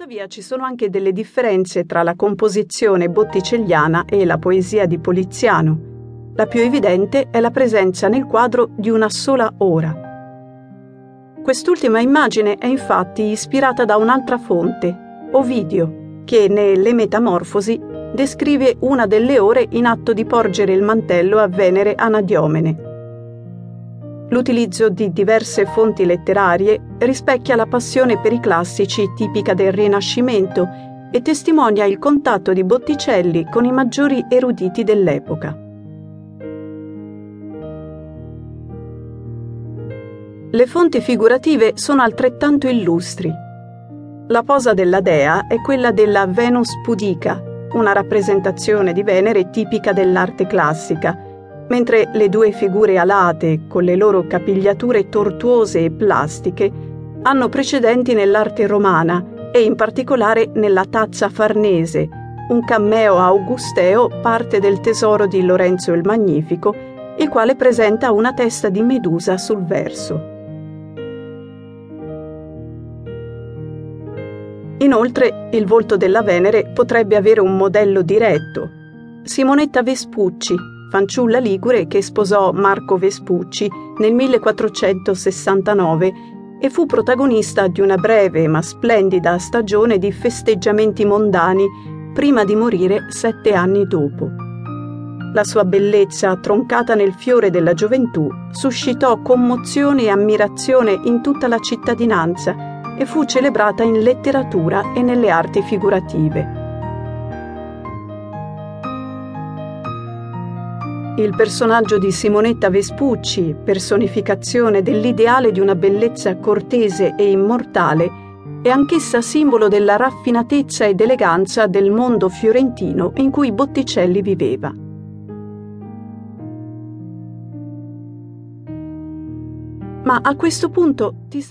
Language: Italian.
Tuttavia ci sono anche delle differenze tra la composizione botticelliana e la poesia di Poliziano. La più evidente è la presenza nel quadro di una sola ora. Quest'ultima immagine è infatti ispirata da un'altra fonte, Ovidio, che nelle Metamorfosi descrive una delle ore in atto di porgere il mantello a Venere Anadiomene. L'utilizzo di diverse fonti letterarie rispecchia la passione per i classici tipica del Rinascimento e testimonia il contatto di Botticelli con i maggiori eruditi dell'epoca. Le fonti figurative sono altrettanto illustri. La posa della dea è quella della Venus pudica, una rappresentazione di Venere tipica dell'arte classica, mentre le due figure alate, con le loro capigliature tortuose e plastiche, hanno precedenti nell'arte romana e in particolare nella tazza farnese, un cammeo augusteo parte del tesoro di Lorenzo il Magnifico, il quale presenta una testa di Medusa sul verso. Inoltre, il volto della Venere potrebbe avere un modello diretto. Simonetta Vespucci, fanciulla ligure che sposò Marco Vespucci nel 1469 e fu protagonista di una breve ma splendida stagione di festeggiamenti mondani prima di morire sette anni dopo. La sua bellezza, troncata nel fiore della gioventù, suscitò commozione e ammirazione in tutta la cittadinanza e fu celebrata in letteratura e nelle arti figurative. Il personaggio di Simonetta Vespucci, personificazione dell'ideale di una bellezza cortese e immortale, è anch'essa simbolo della raffinatezza ed eleganza del mondo fiorentino in cui Botticelli viveva. Ma a questo punto ti sarà